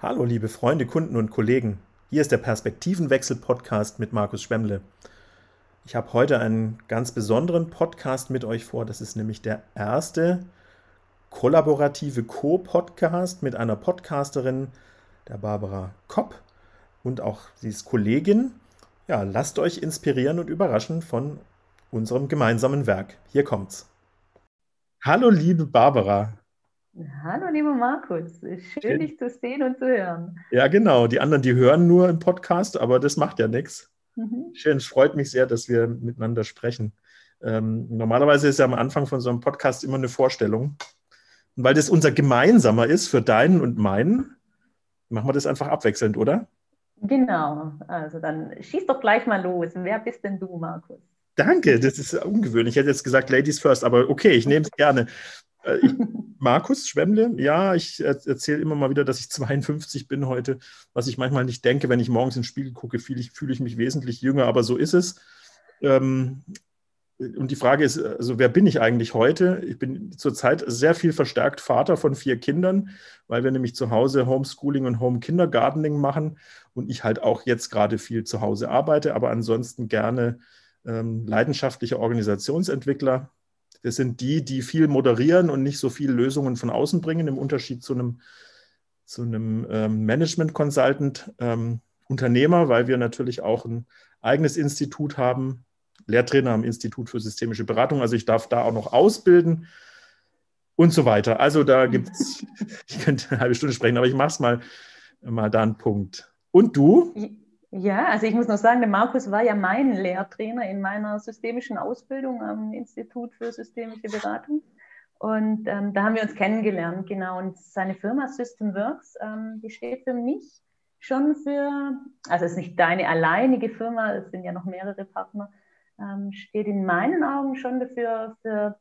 Hallo, liebe Freunde, Kunden und Kollegen. Hier ist der Perspektivenwechsel-Podcast mit Markus Schwemmle. Ich habe heute einen ganz besonderen Podcast mit euch vor. Das ist nämlich der erste kollaborative Co-Podcast mit einer Podcasterin, der Barbara Kopp. Und auch sie ist Kollegin. Ja, lasst euch inspirieren und überraschen von unserem gemeinsamen Werk. Hier kommt's. Hallo, liebe Barbara. Hallo, lieber Markus. Schön, Schön, dich zu sehen und zu hören. Ja, genau. Die anderen, die hören nur im Podcast, aber das macht ja nichts. Mhm. Schön, es freut mich sehr, dass wir miteinander sprechen. Ähm, normalerweise ist ja am Anfang von so einem Podcast immer eine Vorstellung. Und weil das unser gemeinsamer ist für deinen und meinen, machen wir das einfach abwechselnd, oder? Genau. Also dann schieß doch gleich mal los. Wer bist denn du, Markus? Danke, das ist ungewöhnlich. Ich hätte jetzt gesagt Ladies first, aber okay, ich nehme es gerne. Äh, ich, Markus Schwemmle, ja, ich erzähle immer mal wieder, dass ich 52 bin heute, was ich manchmal nicht denke, wenn ich morgens ins Spiegel gucke, fühle ich, fühle ich mich wesentlich jünger, aber so ist es. Ähm, und die Frage ist, also wer bin ich eigentlich heute? Ich bin zurzeit sehr viel verstärkt Vater von vier Kindern, weil wir nämlich zu Hause Homeschooling und Home Kindergartening machen und ich halt auch jetzt gerade viel zu Hause arbeite, aber ansonsten gerne ähm, leidenschaftlicher Organisationsentwickler. Das sind die, die viel moderieren und nicht so viele Lösungen von außen bringen, im Unterschied zu einem, zu einem ähm, Management Consultant ähm, Unternehmer, weil wir natürlich auch ein eigenes Institut haben, Lehrtrainer am Institut für systemische Beratung. Also ich darf da auch noch ausbilden und so weiter. Also da gibt es, ich könnte eine halbe Stunde sprechen, aber ich mache es mal, mal da einen Punkt. Und du? Ja, also ich muss noch sagen, der Markus war ja mein Lehrtrainer in meiner systemischen Ausbildung am Institut für systemische Beratung. Und ähm, da haben wir uns kennengelernt, genau. Und seine Firma Systemworks, ähm, die steht für mich schon für, also es ist nicht deine alleinige Firma, es sind ja noch mehrere Partner, ähm, steht in meinen Augen schon dafür für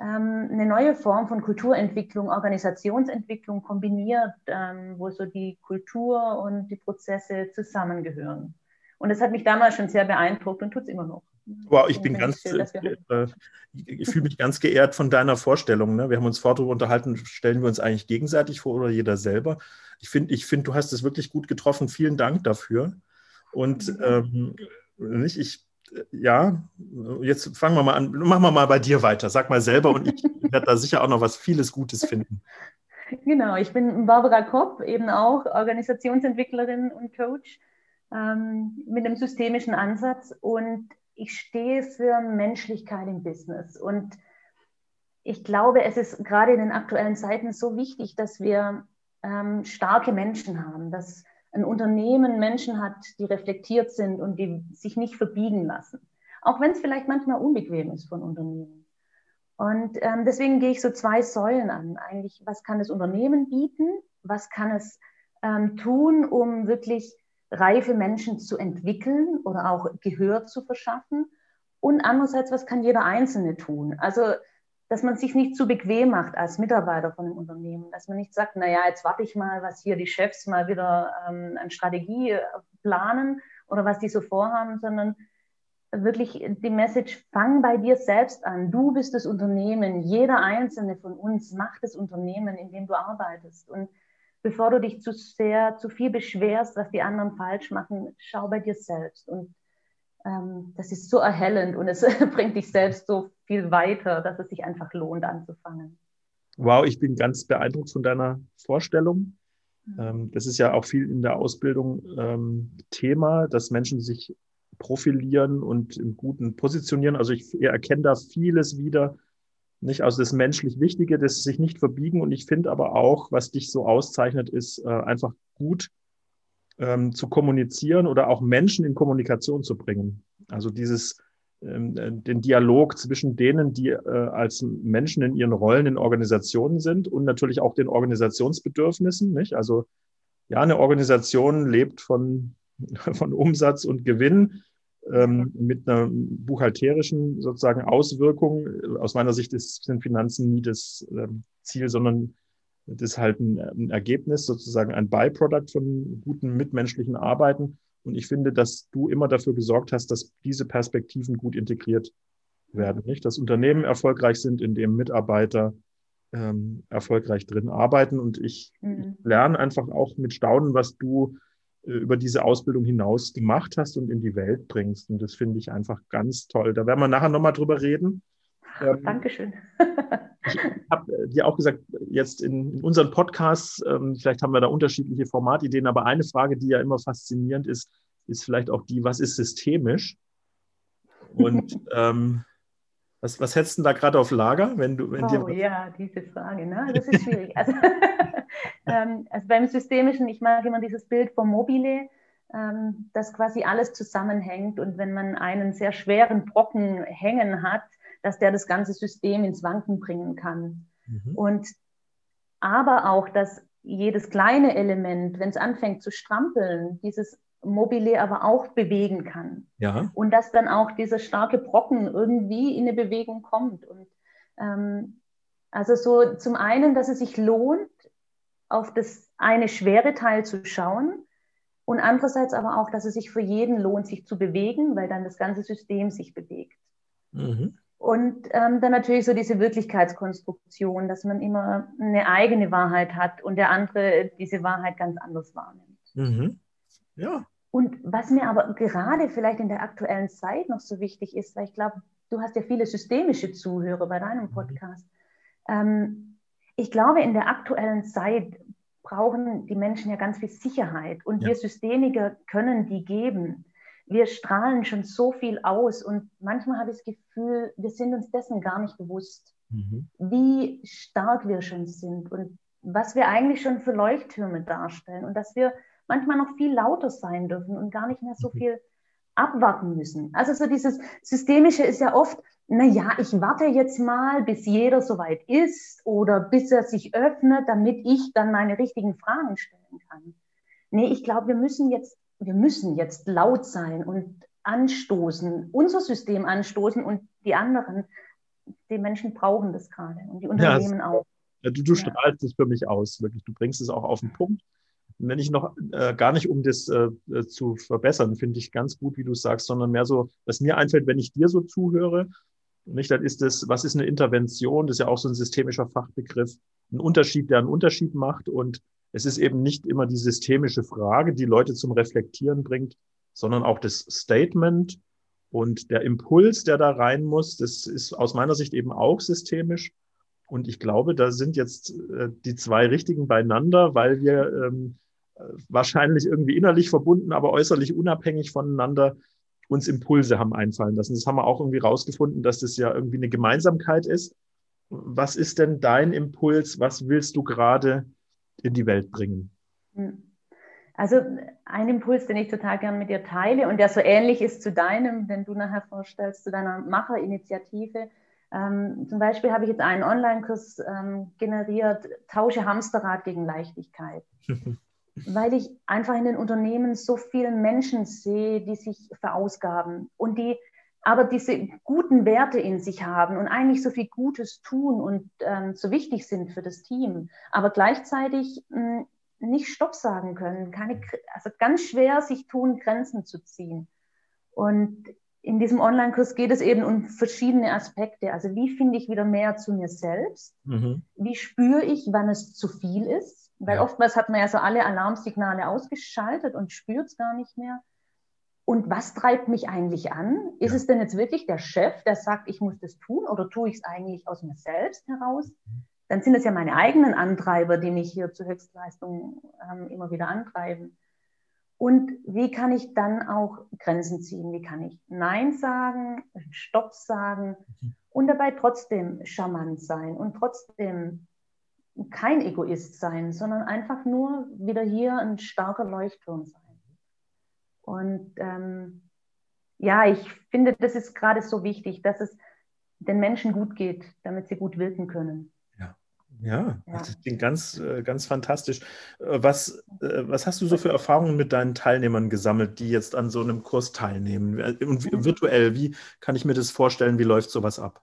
eine neue Form von Kulturentwicklung, Organisationsentwicklung kombiniert, ähm, wo so die Kultur und die Prozesse zusammengehören. Und das hat mich damals schon sehr beeindruckt und tut es immer noch. Wow, ich bin ganz, schön, äh, ich fühle mich ganz geehrt von deiner Vorstellung. Ne? Wir haben uns vorher darüber unterhalten, stellen wir uns eigentlich gegenseitig vor oder jeder selber. Ich finde, ich find, du hast es wirklich gut getroffen. Vielen Dank dafür. Und ähm, nicht, ich ja, jetzt fangen wir mal an. Machen wir mal bei dir weiter. Sag mal selber und ich werde da sicher auch noch was vieles Gutes finden. Genau, ich bin Barbara Kopp, eben auch Organisationsentwicklerin und Coach ähm, mit einem systemischen Ansatz und ich stehe für Menschlichkeit im Business. Und ich glaube, es ist gerade in den aktuellen Zeiten so wichtig, dass wir ähm, starke Menschen haben, dass ein Unternehmen Menschen hat, die reflektiert sind und die sich nicht verbiegen lassen. Auch wenn es vielleicht manchmal unbequem ist von Unternehmen. Und ähm, deswegen gehe ich so zwei Säulen an. Eigentlich, was kann das Unternehmen bieten? Was kann es ähm, tun, um wirklich reife Menschen zu entwickeln oder auch Gehör zu verschaffen? Und andererseits, was kann jeder Einzelne tun? Also dass man sich nicht zu bequem macht als Mitarbeiter von einem Unternehmen, dass man nicht sagt, naja, jetzt warte ich mal, was hier die Chefs mal wieder ähm, an Strategie äh, planen oder was die so vorhaben, sondern wirklich die Message, fang bei dir selbst an. Du bist das Unternehmen. Jeder einzelne von uns macht das Unternehmen, in dem du arbeitest. Und bevor du dich zu sehr, zu viel beschwerst, was die anderen falsch machen, schau bei dir selbst. Und ähm, das ist so erhellend und es bringt dich selbst so viel weiter, dass es sich einfach lohnt anzufangen. Wow, ich bin ganz beeindruckt von deiner Vorstellung. Mhm. Ähm, das ist ja auch viel in der Ausbildung ähm, Thema, dass Menschen sich profilieren und im Guten positionieren. Also ich erkenne da vieles wieder, nicht? Also das menschlich Wichtige, das sich nicht verbiegen. Und ich finde aber auch, was dich so auszeichnet, ist äh, einfach gut ähm, zu kommunizieren oder auch Menschen in Kommunikation zu bringen. Also dieses, ähm, äh, den Dialog zwischen denen, die äh, als Menschen in ihren Rollen in Organisationen sind und natürlich auch den Organisationsbedürfnissen, nicht? Also, ja, eine Organisation lebt von, von Umsatz und Gewinn ähm, mit einer buchhalterischen sozusagen Auswirkung. Aus meiner Sicht ist, sind Finanzen nie das ähm, Ziel, sondern das ist halt ein, ein Ergebnis, sozusagen ein Byproduct von guten mitmenschlichen Arbeiten. Und ich finde, dass du immer dafür gesorgt hast, dass diese Perspektiven gut integriert werden. Nicht? Dass Unternehmen erfolgreich sind, indem Mitarbeiter ähm, erfolgreich drin arbeiten. Und ich mhm. lerne einfach auch mit Staunen, was du äh, über diese Ausbildung hinaus gemacht hast und in die Welt bringst. Und das finde ich einfach ganz toll. Da werden wir nachher nochmal drüber reden. Ähm, Dankeschön. ich habe äh, dir auch gesagt, jetzt in, in unseren Podcasts, ähm, vielleicht haben wir da unterschiedliche Formatideen, aber eine Frage, die ja immer faszinierend ist, ist vielleicht auch die, was ist systemisch? Und ähm, was, was hättest du da gerade auf Lager, wenn du, wenn oh, ja, diese Frage, ne? Das ist schwierig. also, ähm, also, beim Systemischen, ich mag immer dieses Bild vom Mobile, ähm, dass quasi alles zusammenhängt und wenn man einen sehr schweren Brocken hängen hat, dass der das ganze System ins Wanken bringen kann. Mhm. Und aber auch, dass jedes kleine Element, wenn es anfängt zu strampeln, dieses Mobile aber auch bewegen kann. Ja. Und dass dann auch dieser starke Brocken irgendwie in eine Bewegung kommt. Und ähm, also so zum einen, dass es sich lohnt, auf das eine schwere Teil zu schauen und andererseits aber auch, dass es sich für jeden lohnt, sich zu bewegen, weil dann das ganze System sich bewegt. Mhm. Und ähm, dann natürlich so diese Wirklichkeitskonstruktion, dass man immer eine eigene Wahrheit hat und der andere diese Wahrheit ganz anders wahrnimmt. Mhm. Ja. Und was mir aber gerade vielleicht in der aktuellen Zeit noch so wichtig ist, weil ich glaube, du hast ja viele systemische Zuhörer bei deinem mhm. Podcast. Ähm, ich glaube, in der aktuellen Zeit brauchen die Menschen ja ganz viel Sicherheit und ja. wir Systemiker können die geben. Wir strahlen schon so viel aus und manchmal habe ich das Gefühl, wir sind uns dessen gar nicht bewusst, mhm. wie stark wir schon sind und was wir eigentlich schon für Leuchttürme darstellen und dass wir manchmal noch viel lauter sein dürfen und gar nicht mehr so mhm. viel abwarten müssen. Also so dieses Systemische ist ja oft, na ja, ich warte jetzt mal, bis jeder soweit ist oder bis er sich öffnet, damit ich dann meine richtigen Fragen stellen kann. Nee, ich glaube, wir müssen jetzt, wir müssen jetzt laut sein und anstoßen, unser System anstoßen und die anderen, die Menschen brauchen das gerade und die Unternehmen ja, auch. Ja, du, du ja. strahlst es für mich aus, wirklich. Du bringst es auch auf den Punkt wenn ich noch äh, gar nicht, um das äh, äh, zu verbessern, finde ich ganz gut, wie du sagst, sondern mehr so, was mir einfällt, wenn ich dir so zuhöre, nicht, dann ist das, was ist eine Intervention? Das ist ja auch so ein systemischer Fachbegriff, ein Unterschied, der einen Unterschied macht. Und es ist eben nicht immer die systemische Frage, die Leute zum Reflektieren bringt, sondern auch das Statement und der Impuls, der da rein muss. Das ist aus meiner Sicht eben auch systemisch. Und ich glaube, da sind jetzt äh, die zwei richtigen beieinander, weil wir ähm, wahrscheinlich irgendwie innerlich verbunden, aber äußerlich unabhängig voneinander uns Impulse haben einfallen lassen. Das haben wir auch irgendwie rausgefunden, dass das ja irgendwie eine Gemeinsamkeit ist. Was ist denn dein Impuls? Was willst du gerade in die Welt bringen? Also ein Impuls, den ich total gern mit dir teile und der so ähnlich ist zu deinem, den du nachher vorstellst, zu deiner Macherinitiative. Ähm, zum Beispiel habe ich jetzt einen Online-Kurs ähm, generiert, Tausche Hamsterrad gegen Leichtigkeit. weil ich einfach in den Unternehmen so viele Menschen sehe, die sich verausgaben und die aber diese guten Werte in sich haben und eigentlich so viel Gutes tun und ähm, so wichtig sind für das Team, aber gleichzeitig mh, hm, nicht Stopp sagen können, keine, also ganz schwer sich tun, Grenzen zu ziehen. Und in diesem Online-Kurs geht es eben um verschiedene Aspekte. Also wie finde ich wieder mehr zu mir selbst? Mhm. Wie spüre ich, wann es zu viel ist? Weil ja. oftmals hat man ja so alle Alarmsignale ausgeschaltet und spürt es gar nicht mehr. Und was treibt mich eigentlich an? Ist ja. es denn jetzt wirklich der Chef, der sagt, ich muss das tun oder tue ich es eigentlich aus mir selbst heraus? Dann sind es ja meine eigenen Antreiber, die mich hier zur Höchstleistung ähm, immer wieder antreiben. Und wie kann ich dann auch Grenzen ziehen? Wie kann ich Nein sagen, Stopp sagen mhm. und dabei trotzdem charmant sein und trotzdem kein Egoist sein, sondern einfach nur wieder hier ein starker Leuchtturm sein. Und ähm, ja, ich finde, das ist gerade so wichtig, dass es den Menschen gut geht, damit sie gut wirken können. Ja, ja, ja. das klingt ganz, äh, ganz fantastisch. Äh, was, äh, was hast du so für Erfahrungen mit deinen Teilnehmern gesammelt, die jetzt an so einem Kurs teilnehmen? Und virtuell, wie kann ich mir das vorstellen? Wie läuft sowas ab?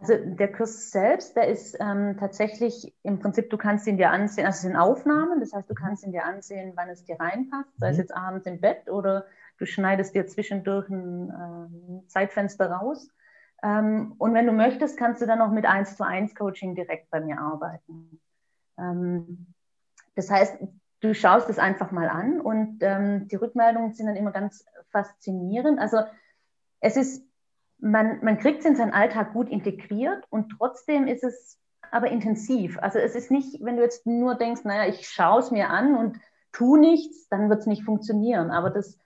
Also der Kurs selbst, der ist ähm, tatsächlich im Prinzip, du kannst ihn dir ansehen, also es sind Aufnahmen, das heißt, du kannst ihn dir ansehen, wann es dir reinpasst, sei es mhm. jetzt abends im Bett oder du schneidest dir zwischendurch ein äh, Zeitfenster raus. Ähm, und wenn du möchtest, kannst du dann auch mit 1 zu 1 Coaching direkt bei mir arbeiten. Ähm, das heißt, du schaust es einfach mal an und ähm, die Rückmeldungen sind dann immer ganz faszinierend. Also es ist, man, man kriegt es in seinen Alltag gut integriert und trotzdem ist es aber intensiv. Also es ist nicht, wenn du jetzt nur denkst, naja, ich schaue es mir an und tu nichts, dann wird es nicht funktionieren. Aber das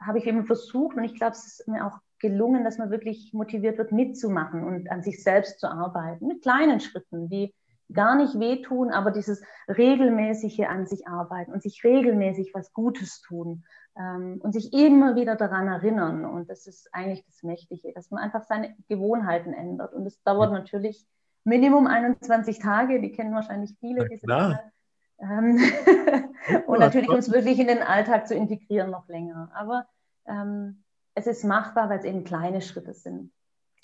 habe ich eben versucht und ich glaube, es ist mir auch gelungen, dass man wirklich motiviert wird, mitzumachen und an sich selbst zu arbeiten, mit kleinen Schritten, die gar nicht wehtun, aber dieses regelmäßige an sich arbeiten und sich regelmäßig was Gutes tun ähm, und sich immer wieder daran erinnern. Und das ist eigentlich das Mächtige, dass man einfach seine Gewohnheiten ändert. Und es dauert natürlich Minimum 21 Tage, die kennen wahrscheinlich viele, diese. Ähm, und natürlich, um es wirklich in den Alltag zu integrieren, noch länger. Aber ähm, es ist machbar, weil es eben kleine Schritte sind.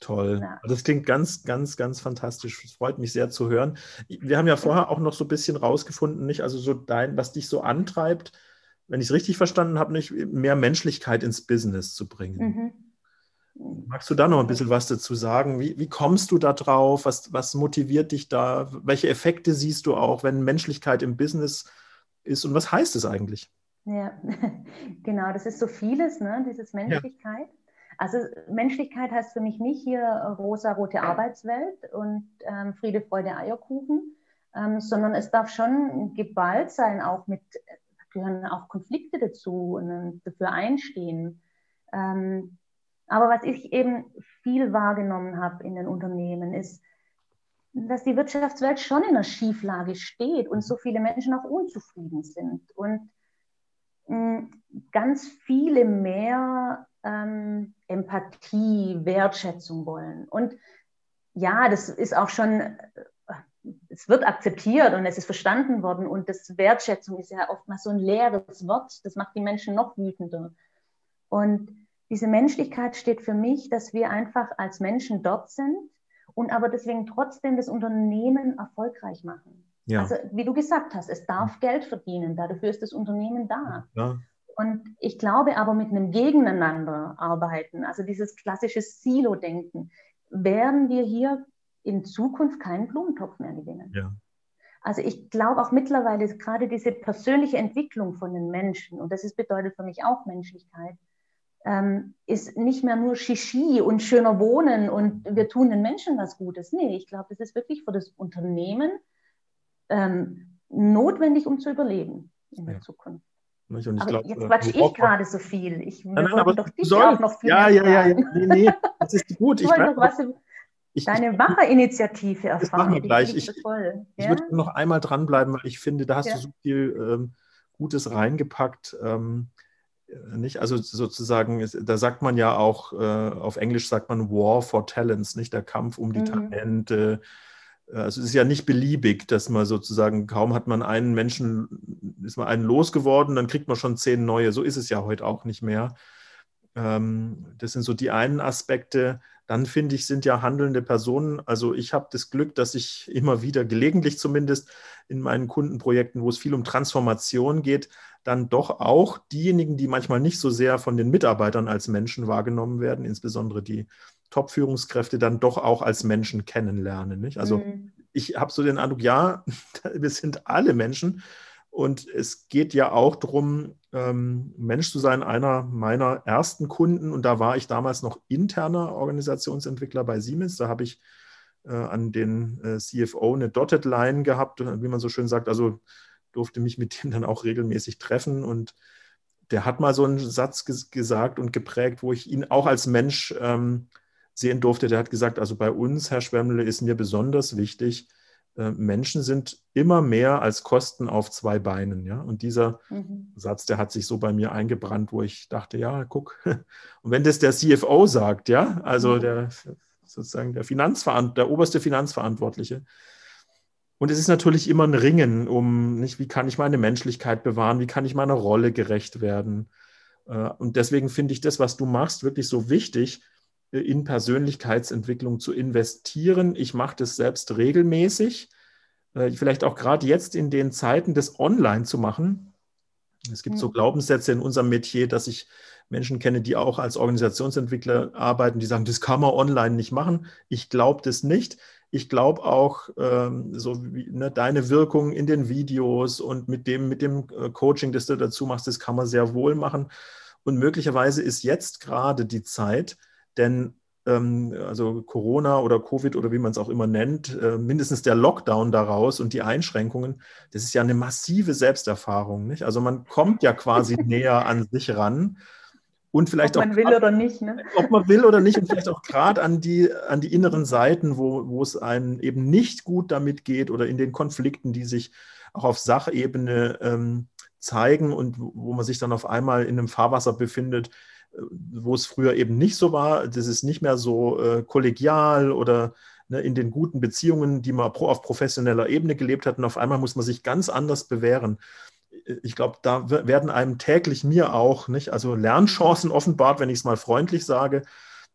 Toll. Ja. Das klingt ganz, ganz, ganz fantastisch. Es freut mich sehr zu hören. Wir haben ja vorher auch noch so ein bisschen rausgefunden, nicht? Also so dein, was dich so antreibt, wenn ich es richtig verstanden habe, nicht mehr Menschlichkeit ins Business zu bringen. Mhm. Magst du da noch ein bisschen was dazu sagen? Wie, wie kommst du da drauf? Was, was motiviert dich da? Welche Effekte siehst du auch, wenn Menschlichkeit im Business ist? Und was heißt es eigentlich? Ja, genau, das ist so vieles, ne? dieses Menschlichkeit. Ja. Also Menschlichkeit heißt für mich nicht hier rosa-rote Arbeitswelt und ähm, Friede, Freude, Eierkuchen, ähm, sondern es darf schon geballt sein, auch mit, gehören auch Konflikte dazu und dafür einstehen. Ähm, aber was ich eben viel wahrgenommen habe in den Unternehmen ist, dass die Wirtschaftswelt schon in einer Schieflage steht und so viele Menschen auch unzufrieden sind. Und ganz viele mehr ähm, Empathie, Wertschätzung wollen. Und ja, das ist auch schon, es wird akzeptiert und es ist verstanden worden. Und das Wertschätzung ist ja oftmals so ein leeres Wort. Das macht die Menschen noch wütender. Und diese Menschlichkeit steht für mich, dass wir einfach als Menschen dort sind und aber deswegen trotzdem das Unternehmen erfolgreich machen. Ja. Also wie du gesagt hast, es darf Geld verdienen, dafür ist das Unternehmen da. Ja. Und ich glaube aber mit einem Gegeneinander arbeiten, also dieses klassische Silo-Denken, werden wir hier in Zukunft keinen Blumentopf mehr gewinnen. Ja. Also ich glaube auch mittlerweile gerade diese persönliche Entwicklung von den Menschen, und das ist, bedeutet für mich auch Menschlichkeit, ähm, ist nicht mehr nur Shishi und schöner Wohnen und wir tun den Menschen was Gutes. Nee, ich glaube, das ist wirklich für das Unternehmen ähm, notwendig, um zu überleben in der ja. Zukunft. Und aber glaub, jetzt quatsche ich gerade so viel. Ich nein, nein, aber doch dich soll, auch noch viel Ja, ja, ja, ja. Nee, nee, das ist gut. ich wollte noch was ich, deine Wache-Initiative erfahren. Das machen wir gleich. Ich, ich, ja? würde noch einmal dranbleiben, weil ich finde, da hast ja. du so viel ähm, Gutes reingepackt. Ähm, äh, nicht? Also sozusagen, da sagt man ja auch, äh, auf Englisch sagt man War for Talents, nicht der Kampf um die mhm. Talente, also es ist ja nicht beliebig, dass man sozusagen, kaum hat man einen Menschen, ist man einen losgeworden, dann kriegt man schon zehn neue. So ist es ja heute auch nicht mehr. Ähm, das sind so die einen Aspekte. Dann finde ich, sind ja handelnde Personen. Also ich habe das Glück, dass ich immer wieder, gelegentlich zumindest in meinen Kundenprojekten, wo es viel um Transformation geht, dann doch auch diejenigen, die manchmal nicht so sehr von den Mitarbeitern als Menschen wahrgenommen werden, insbesondere die Top-Führungskräfte dann doch auch als Menschen kennenlernen. Nicht? Also mhm. ich habe so den Eindruck, ja, wir sind alle Menschen und es geht ja auch darum, ähm, Mensch zu sein. Einer meiner ersten Kunden, und da war ich damals noch interner Organisationsentwickler bei Siemens, da habe ich äh, an den äh, CFO eine Dotted Line gehabt, wie man so schön sagt, also durfte mich mit dem dann auch regelmäßig treffen. Und der hat mal so einen Satz ges gesagt und geprägt, wo ich ihn auch als Mensch ähm, sehen durfte, der hat gesagt, also bei uns, Herr Schwemmle, ist mir besonders wichtig, Menschen sind immer mehr als Kosten auf zwei Beinen. Ja? Und dieser mhm. Satz, der hat sich so bei mir eingebrannt, wo ich dachte, ja, guck. Und wenn das der CFO sagt, ja, also mhm. der sozusagen der Finanzverant der oberste Finanzverantwortliche. Und es ist natürlich immer ein Ringen um, nicht, wie kann ich meine Menschlichkeit bewahren, wie kann ich meiner Rolle gerecht werden. Äh, und deswegen finde ich das, was du machst, wirklich so wichtig, in Persönlichkeitsentwicklung zu investieren. Ich mache das selbst regelmäßig, äh, vielleicht auch gerade jetzt in den Zeiten, das online zu machen. Es gibt so Glaubenssätze in unserem Metier, dass ich Menschen kenne, die auch als Organisationsentwickler arbeiten, die sagen, das kann man online nicht machen. Ich glaube das nicht. Ich glaube auch, ähm, so wie ne, deine Wirkung in den Videos und mit dem, mit dem äh, Coaching, das du dazu machst, das kann man sehr wohl machen. Und möglicherweise ist jetzt gerade die Zeit, denn ähm, also Corona oder Covid oder wie man es auch immer nennt, äh, mindestens der Lockdown daraus und die Einschränkungen, das ist ja eine massive Selbsterfahrung. Nicht? Also man kommt ja quasi näher an sich ran. Und vielleicht ob man auch will grad, oder nicht. Ne? Ob man will oder nicht und vielleicht auch gerade an die, an die inneren Seiten, wo, wo es einem eben nicht gut damit geht oder in den Konflikten, die sich auch auf Sachebene ähm, zeigen und wo man sich dann auf einmal in einem Fahrwasser befindet, wo es früher eben nicht so war. Das ist nicht mehr so äh, kollegial oder ne, in den guten Beziehungen, die man pro, auf professioneller Ebene gelebt hat. Und auf einmal muss man sich ganz anders bewähren. Ich glaube, da werden einem täglich mir auch, nicht, also Lernchancen offenbart, wenn ich es mal freundlich sage,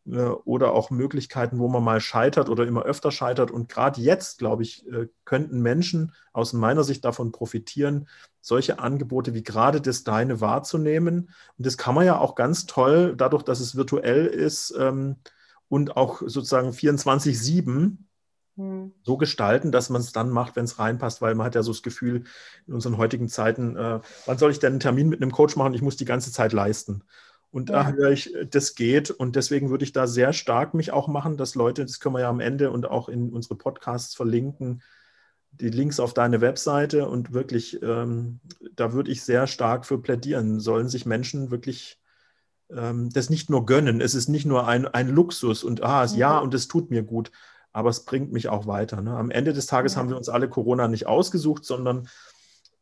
oder auch Möglichkeiten, wo man mal scheitert oder immer öfter scheitert. Und gerade jetzt, glaube ich, äh, könnten Menschen aus meiner Sicht davon profitieren, solche Angebote wie gerade das Deine wahrzunehmen. Und das kann man ja auch ganz toll, dadurch, dass es virtuell ist ähm, und auch sozusagen 24-7 hm. so gestalten, dass man es dann macht, wenn es reinpasst, weil man hat ja so das Gefühl in unseren heutigen Zeiten, äh, wann soll ich denn einen Termin mit einem Coach machen? Ich muss die ganze Zeit leisten. Und da höre ich, das geht. Und deswegen würde ich da sehr stark mich auch machen, dass Leute, das können wir ja am Ende und auch in unsere Podcasts verlinken, die Links auf deine Webseite und wirklich, ähm, da würde ich sehr stark für plädieren. Sollen sich Menschen wirklich ähm, das nicht nur gönnen. Es ist nicht nur ein, ein Luxus und ah, mhm. ja, und es tut mir gut, aber es bringt mich auch weiter. Ne? Am Ende des Tages ja. haben wir uns alle Corona nicht ausgesucht, sondern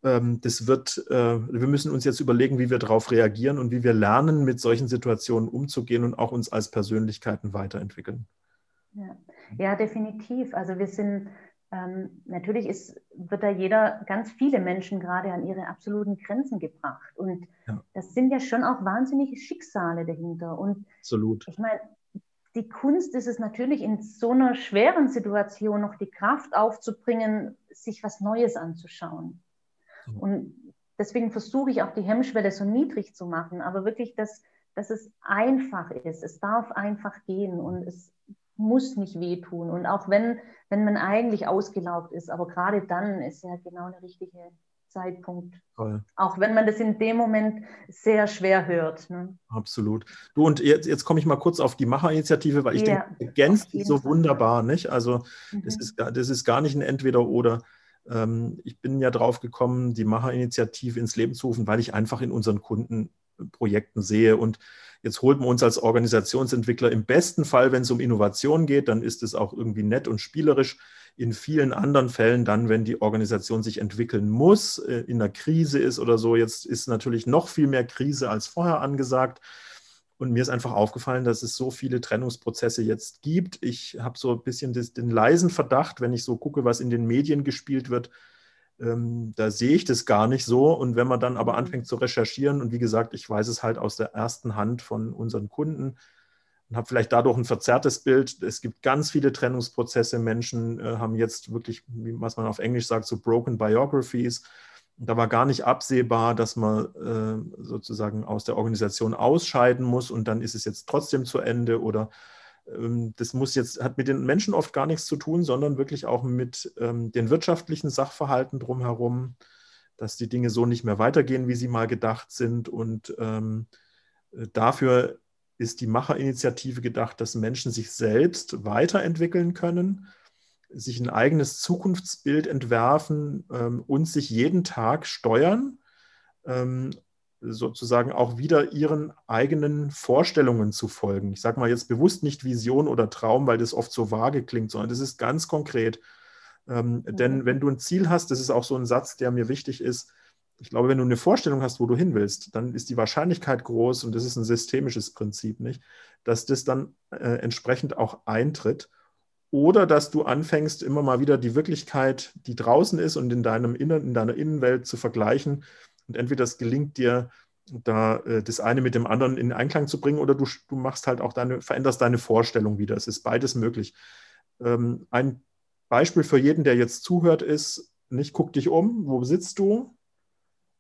das wird, äh, wir müssen uns jetzt überlegen, wie wir darauf reagieren und wie wir lernen, mit solchen Situationen umzugehen und auch uns als Persönlichkeiten weiterentwickeln. Ja, ja definitiv. Also wir sind, ähm, natürlich ist, wird da jeder, ganz viele Menschen gerade an ihre absoluten Grenzen gebracht. Und ja. das sind ja schon auch wahnsinnige Schicksale dahinter. Und Absolut. Ich meine, die Kunst ist es natürlich in so einer schweren Situation noch die Kraft aufzubringen, sich was Neues anzuschauen. Und deswegen versuche ich auch die Hemmschwelle so niedrig zu machen, aber wirklich, dass, dass es einfach ist. Es darf einfach gehen und es muss nicht wehtun. Und auch wenn, wenn man eigentlich ausgelaugt ist, aber gerade dann ist ja genau der richtige Zeitpunkt. Toll. Auch wenn man das in dem Moment sehr schwer hört. Ne? Absolut. Du, und jetzt, jetzt komme ich mal kurz auf die Macherinitiative, weil ich ja, denke, ergänzt so Fall. wunderbar, nicht? Also mhm. das, ist, das ist gar nicht ein Entweder-Oder. Ähm, ich bin ja drauf gekommen, die Macherinitiative ins Leben zu rufen, weil ich einfach in unseren Kundenprojekten sehe. Und jetzt holt man uns als Organisationsentwickler im besten Fall, wenn es um Innovation geht, dann ist es auch irgendwie nett und spielerisch. In vielen anderen Fällen dann, wenn die Organisation sich entwickeln muss, äh, in einer Krise ist oder so. Jetzt ist natürlich noch viel mehr Krise als vorher angesagt. Und mir ist einfach aufgefallen, dass es so viele Trennungsprozesse jetzt gibt. Ich habe so ein bisschen den leisen Verdacht, wenn ich so gucke, was in den Medien gespielt wird, ähm, da sehe ich das gar nicht so. Und wenn man dann aber mhm. anfängt zu recherchieren, und wie gesagt, ich weiß es halt aus der ersten Hand von unseren Kunden und habe vielleicht dadurch ein verzerrtes Bild. Es gibt ganz viele Trennungsprozesse. Menschen äh, haben jetzt wirklich, was man auf Englisch sagt, so broken biographies da war gar nicht absehbar, dass man äh, sozusagen aus der Organisation ausscheiden muss und dann ist es jetzt trotzdem zu Ende oder ähm, das muss jetzt, hat mit den Menschen oft gar nichts zu tun, sondern wirklich auch mit ähm, den wirtschaftlichen Sachverhalten drumherum, dass die Dinge so nicht mehr weitergehen, wie sie mal gedacht sind. Und ähm, äh, dafür ist die Macherinitiative gedacht, dass Menschen sich selbst weiterentwickeln können sich ein eigenes Zukunftsbild entwerfen ähm, und sich jeden Tag steuern, ähm, sozusagen auch wieder ihren eigenen Vorstellungen zu folgen. Ich sage mal jetzt bewusst nicht Vision oder Traum, weil das oft so vage klingt, sondern das ist ganz konkret. Ähm, mhm. Denn wenn du ein Ziel hast, das ist auch so ein Satz, der mir wichtig ist, ich glaube, wenn du eine Vorstellung hast, wo du hin willst, dann ist die Wahrscheinlichkeit groß, und das ist ein systemisches Prinzip, nicht, dass das dann äh, entsprechend auch eintritt oder dass du anfängst, immer mal wieder die Wirklichkeit, die draußen ist und in deinem Innern, in deiner Innenwelt zu vergleichen. Und entweder es gelingt dir, da äh, das eine mit dem anderen in Einklang zu bringen, oder du, du machst halt auch deine, veränderst deine Vorstellung wieder. Es ist beides möglich. Ähm, ein Beispiel für jeden, der jetzt zuhört, ist, nicht guck dich um, wo sitzt du?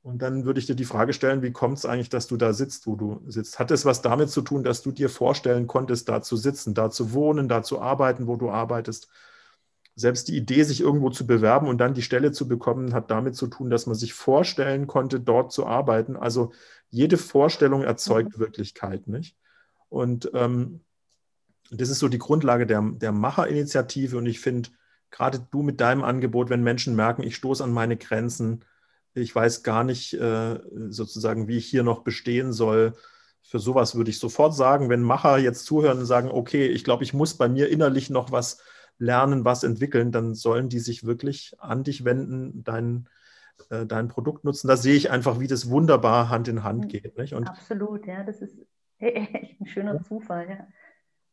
Und dann würde ich dir die Frage stellen, wie kommt es eigentlich, dass du da sitzt, wo du sitzt? Hat es was damit zu tun, dass du dir vorstellen konntest, da zu sitzen, da zu wohnen, da zu arbeiten, wo du arbeitest? Selbst die Idee, sich irgendwo zu bewerben und dann die Stelle zu bekommen, hat damit zu tun, dass man sich vorstellen konnte, dort zu arbeiten. Also jede Vorstellung erzeugt mhm. Wirklichkeit, nicht? Und ähm, das ist so die Grundlage der, der Macherinitiative. Und ich finde, gerade du mit deinem Angebot, wenn Menschen merken, ich stoße an meine Grenzen, ich weiß gar nicht äh, sozusagen, wie ich hier noch bestehen soll. Für sowas würde ich sofort sagen, wenn Macher jetzt zuhören und sagen, okay, ich glaube, ich muss bei mir innerlich noch was lernen, was entwickeln, dann sollen die sich wirklich an dich wenden, dein, äh, dein Produkt nutzen. Da sehe ich einfach, wie das wunderbar Hand in Hand geht. Nicht? Und Absolut, ja, das ist echt ein schöner Zufall, ja.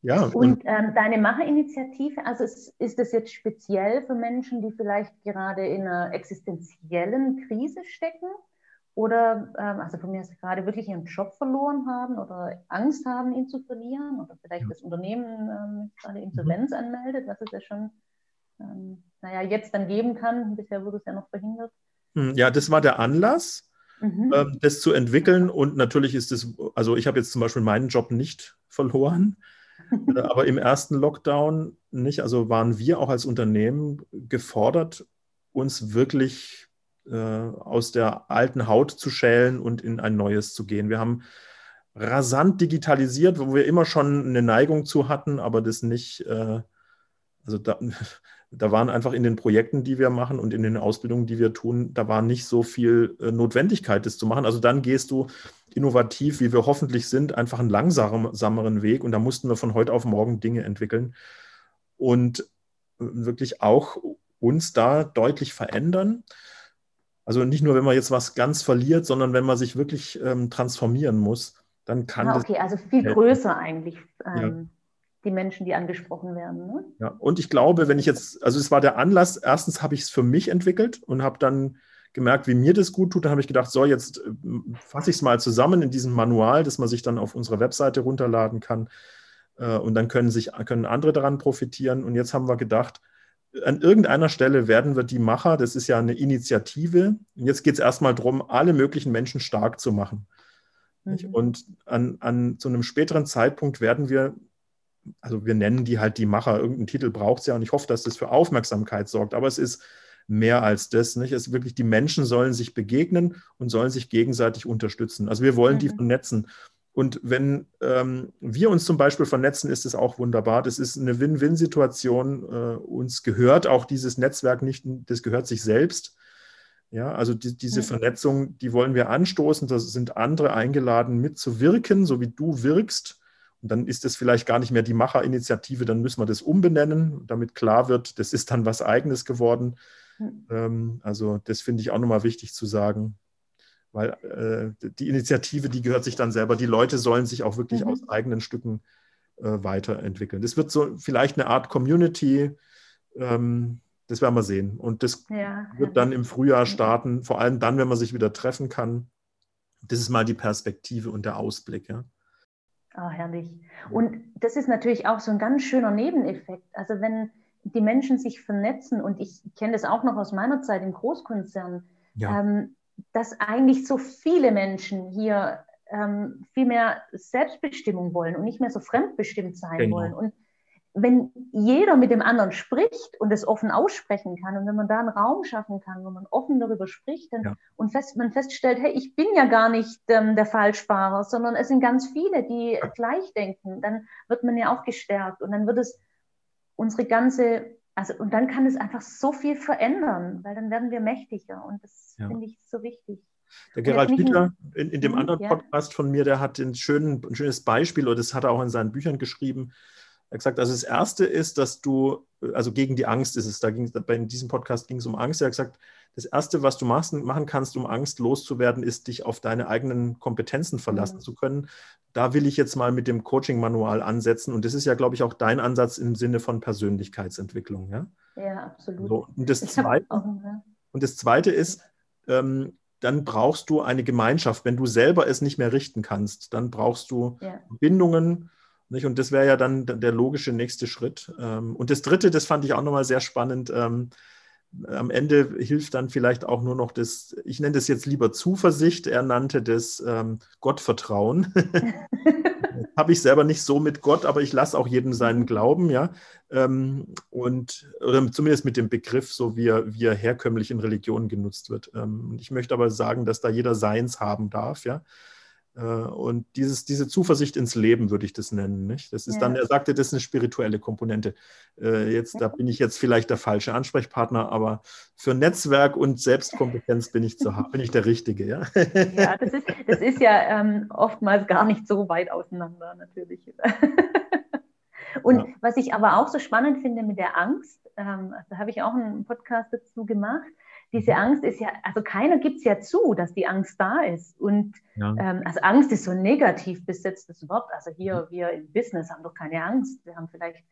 Ja, und, und ähm, deine Macherinitiative, also ist, ist das jetzt speziell für Menschen, die vielleicht gerade in einer existenziellen Krise stecken? Oder, ähm, also von mir aus gerade wirklich ihren Job verloren haben oder Angst haben, ihn zu verlieren oder vielleicht ja. das Unternehmen ähm, gerade Insolvenz mhm. anmeldet, was es ja schon, ähm, naja, jetzt dann geben kann. Bisher wurde es ja noch verhindert. Hm, ja, das war der Anlass, mhm. ähm, das zu entwickeln. Und natürlich ist es, also ich habe jetzt zum Beispiel meinen Job nicht verloren. Äh, aber im ersten Lockdown nicht. Also waren wir auch als Unternehmen gefordert, uns wirklich äh, aus der alten Haut zu schälen und in ein neues zu gehen. Wir haben rasant digitalisiert, wo wir immer schon eine Neigung zu hatten, aber das nicht, äh, also da, da waren einfach in den Projekten, die wir machen und in den Ausbildungen, die wir tun, da war nicht so viel äh, Notwendigkeit, das zu machen. Also dann gehst du innovativ, wie wir hoffentlich sind, einfach einen langsameren Weg. Und da mussten wir von heute auf morgen Dinge entwickeln und äh, wirklich auch uns da deutlich verändern. Also nicht nur, wenn man jetzt was ganz verliert, sondern wenn man sich wirklich ähm, transformieren muss, dann kann ah, okay, also viel größer eigentlich. Ähm, ja die Menschen, die angesprochen werden. Ne? Ja, und ich glaube, wenn ich jetzt, also es war der Anlass, erstens habe ich es für mich entwickelt und habe dann gemerkt, wie mir das gut tut. Dann habe ich gedacht, so, jetzt äh, fasse ich es mal zusammen in diesem Manual, das man sich dann auf unserer Webseite runterladen kann. Äh, und dann können sich können andere daran profitieren. Und jetzt haben wir gedacht, an irgendeiner Stelle werden wir die Macher, das ist ja eine Initiative, und jetzt geht es erstmal darum, alle möglichen Menschen stark zu machen. Mhm. Und an, an zu einem späteren Zeitpunkt werden wir also wir nennen die halt die Macher, irgendeinen Titel braucht es ja und ich hoffe, dass das für Aufmerksamkeit sorgt, aber es ist mehr als das. Nicht? Es ist wirklich, die Menschen sollen sich begegnen und sollen sich gegenseitig unterstützen. Also wir wollen mhm. die vernetzen. Und wenn ähm, wir uns zum Beispiel vernetzen, ist es auch wunderbar. Das ist eine Win-Win-Situation. Äh, uns gehört auch dieses Netzwerk nicht, das gehört sich selbst. Ja, also die, diese mhm. Vernetzung, die wollen wir anstoßen. Da sind andere eingeladen, mitzuwirken, so wie du wirkst. Und dann ist es vielleicht gar nicht mehr die Macherinitiative, dann müssen wir das umbenennen, damit klar wird, das ist dann was Eigenes geworden. Mhm. also das finde ich auch nochmal wichtig zu sagen, weil äh, die Initiative, die gehört sich dann selber. Die Leute sollen sich auch wirklich mhm. aus eigenen Stücken äh, weiterentwickeln. Das wird so vielleicht eine Art Community. Ähm, das werden wir sehen. Und das ja, wird dann im Frühjahr starten, vor allem dann, wenn man sich wieder treffen kann. Das ist mal die Perspektive und der Ausblick. Ja. Ah, herrlich. Und das ist natürlich auch so ein ganz schöner Nebeneffekt. Also wenn die Menschen sich vernetzen, und ich kenne das auch noch aus meiner Zeit im Großkonzern, ja. ähm, dass eigentlich so viele Menschen hier ähm, viel mehr Selbstbestimmung wollen und nicht mehr so fremdbestimmt sein genau. wollen. Und wenn jeder mit dem anderen spricht und es offen aussprechen kann und wenn man da einen Raum schaffen kann, wo man offen darüber spricht dann, ja. und fest, man feststellt, hey, ich bin ja gar nicht ähm, der Falschfahrer, sondern es sind ganz viele, die ja. gleich denken, dann wird man ja auch gestärkt und dann wird es unsere ganze, also und dann kann es einfach so viel verändern, weil dann werden wir mächtiger und das ja. finde ich so wichtig. Der Gerald Hüther in, in, dem mhm, anderen Podcast von mir, der hat ein, schönen, ein schönes Beispiel, oder das hat er auch in seinen Büchern geschrieben, gesagt, also das Erste ist, dass du, also gegen die Angst ist es, da ging bei diesem Podcast ging es um Angst. Er hat gesagt, das Erste, was du machst, machen kannst, um Angst loszuwerden, ist, dich auf deine eigenen Kompetenzen verlassen mhm. zu können. Da will ich jetzt mal mit dem Coaching-Manual ansetzen. Und das ist ja, glaube ich, auch dein Ansatz im Sinne von Persönlichkeitsentwicklung. Ja, ja absolut. So, und, das zweite, auch, und das Zweite ist, ähm, dann brauchst du eine Gemeinschaft. Wenn du selber es nicht mehr richten kannst, dann brauchst du ja. Bindungen nicht? Und das wäre ja dann der logische nächste Schritt. Ähm, und das Dritte, das fand ich auch nochmal sehr spannend. Ähm, am Ende hilft dann vielleicht auch nur noch das, ich nenne das jetzt lieber Zuversicht, er nannte das ähm, Gottvertrauen. Habe ich selber nicht so mit Gott, aber ich lasse auch jedem seinen Glauben, ja. Und oder zumindest mit dem Begriff, so wie er, wie er herkömmlich in Religionen genutzt wird. Ich möchte aber sagen, dass da jeder Seins haben darf, ja. Äh, und dieses, diese Zuversicht ins Leben würde ich das nennen. Nicht? Das ist ja. dann, er sagte, das ist eine spirituelle Komponente. Äh, jetzt, da bin ich jetzt vielleicht der falsche Ansprechpartner, aber für Netzwerk und Selbstkompetenz bin ich, zu, bin ich der Richtige. Ja, ja das, ist, das ist ja ähm, oftmals gar nicht so weit auseinander, natürlich. und ja. was ich aber auch so spannend finde mit der Angst, ähm, da habe ich auch einen Podcast dazu gemacht, diese Angst ist ja, also keiner gibt es ja zu, dass die Angst da ist. Und ja. ähm, also Angst ist so ein negativ besetztes Wort. Also hier, wir im Business haben doch keine Angst. Wir haben vielleicht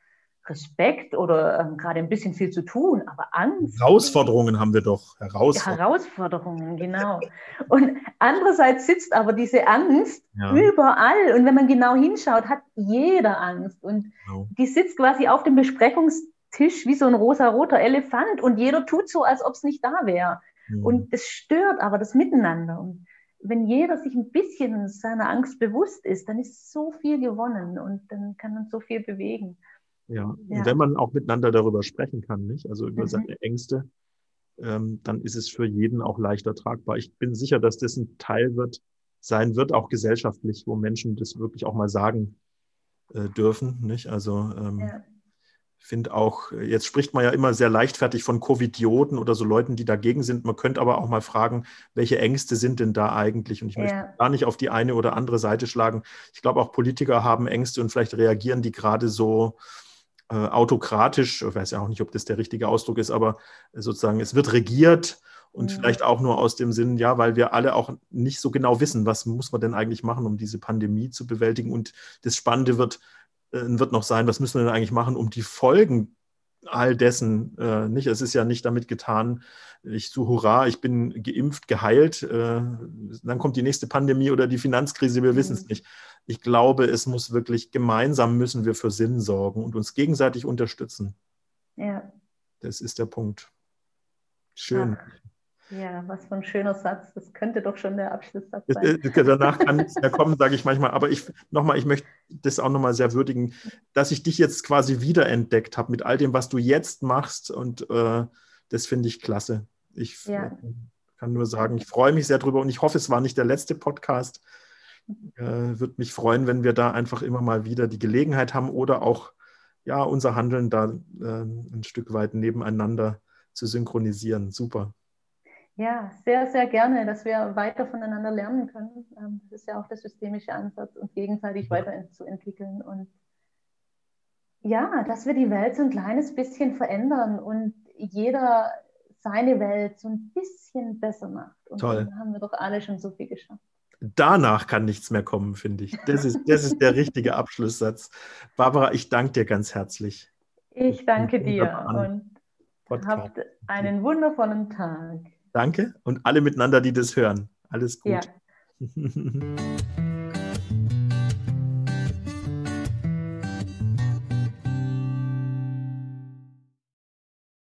Respekt oder ähm, gerade ein bisschen viel zu tun, aber Angst. Herausforderungen haben wir doch. Herausforderungen, Herausforderungen genau. Und andererseits sitzt aber diese Angst ja. überall. Und wenn man genau hinschaut, hat jeder Angst. Und genau. die sitzt quasi auf dem Besprechungs Tisch wie so ein rosa-roter Elefant und jeder tut so, als ob es nicht da wäre. Mhm. Und es stört aber das Miteinander. Und wenn jeder sich ein bisschen seiner Angst bewusst ist, dann ist so viel gewonnen und dann kann man so viel bewegen. Ja, ja. und wenn man auch miteinander darüber sprechen kann, nicht? Also über mhm. seine Ängste, ähm, dann ist es für jeden auch leichter tragbar. Ich bin sicher, dass das ein Teil wird, sein wird, auch gesellschaftlich, wo Menschen das wirklich auch mal sagen äh, dürfen, nicht? Also ähm, ja finde auch, jetzt spricht man ja immer sehr leichtfertig von Covidioten oder so Leuten, die dagegen sind. Man könnte aber auch mal fragen, welche Ängste sind denn da eigentlich? Und ich ja. möchte gar nicht auf die eine oder andere Seite schlagen. Ich glaube, auch Politiker haben Ängste und vielleicht reagieren die gerade so äh, autokratisch. Ich weiß ja auch nicht, ob das der richtige Ausdruck ist, aber sozusagen, es wird regiert und ja. vielleicht auch nur aus dem Sinn, ja, weil wir alle auch nicht so genau wissen, was muss man denn eigentlich machen, um diese Pandemie zu bewältigen. Und das Spannende wird, äh, wird noch sein, was müssen wir denn eigentlich machen, um die Folgen all dessen äh, nicht. Es ist ja nicht damit getan, ich so hurra, ich bin geimpft, geheilt, äh, dann kommt die nächste Pandemie oder die Finanzkrise, wir mhm. wissen es nicht. Ich glaube, es muss wirklich gemeinsam müssen wir für Sinn sorgen und uns gegenseitig unterstützen. Ja. Das ist der Punkt. Schön. Ach. Ja, was für ein schöner Satz. Das könnte doch schon der Abschlusssatz sein. Äh, danach kann nichts mehr kommen, sage ich manchmal. Aber ich nochmal, ich möchte das auch nochmal sehr würdigen, dass ich dich jetzt quasi wiederentdeckt habe mit all dem, was du jetzt machst. Und äh, das finde ich klasse. Ich ja. Äh, kann nur sagen, ich freue mich sehr drüber und ich hoffe, es war nicht der letzte Podcast. Äh, Würde mich freuen, wenn wir da einfach immer mal wieder die Gelegenheit haben oder auch ja, unser Handeln da äh, ein Stück weit nebeneinander zu synchronisieren. Super. Ja, sehr, sehr gerne, dass wir weiter voneinander lernen können. Ähm, das ist ja auch der systemische Ansatz, uns gegenseitig weiterzuentwickeln und ja, dass wir die Welt so ein kleines bisschen verändern und jeder seine Welt so ein bisschen besser macht. Und Toll. dann haben wir doch alle schon so viel geschafft. Danach kann nichts mehr kommen, finde ich. Das ist, das ist der richtige Abschlusssatz. Barbara, ich danke dir ganz herzlich. Ich danke dir und habt einen wundervollen Tag. Danke und alle miteinander, die das hören. Alles gut. Ja.